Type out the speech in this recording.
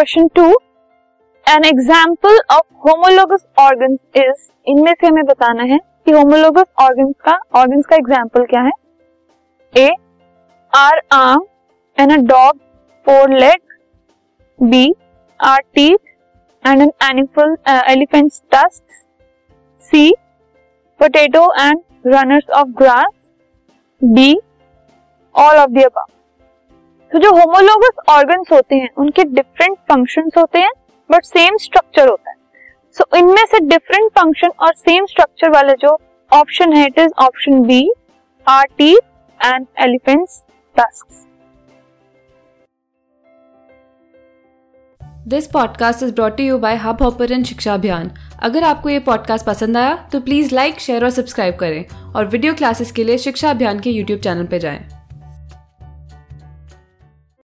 Question two an example of homologous organ is इनमें से हमें बताना है कि होमोलोगस ऑर्गन का ऑर्गन का एग्ज़ाम्पल क्या है? A our arm and a dog foreleg B our teeth and an animal elephant tusk C potato and runners of grass D all of the above तो जो होमोलोगस ऑर्गन्स होते हैं उनके different functions होते हैं but same structure होता है। सो so, इनमें से डिफरेंट फ़ंक्शन और सेम स्ट्रक्चर वाले जो ऑप्शन है it is option B our teeth and elephants tusk this podcast is brought you by Hub Hopper Shiksha Abhiyan अगर आपको ये पॉडकास्ट पसंद आया तो प्लीज़ लाइक शेयर और सब्सक्राइब करें। और वीडियो क्लासेस के लिए शिक्षा अभियान के यूट्यूब चैनल पर जाएँ।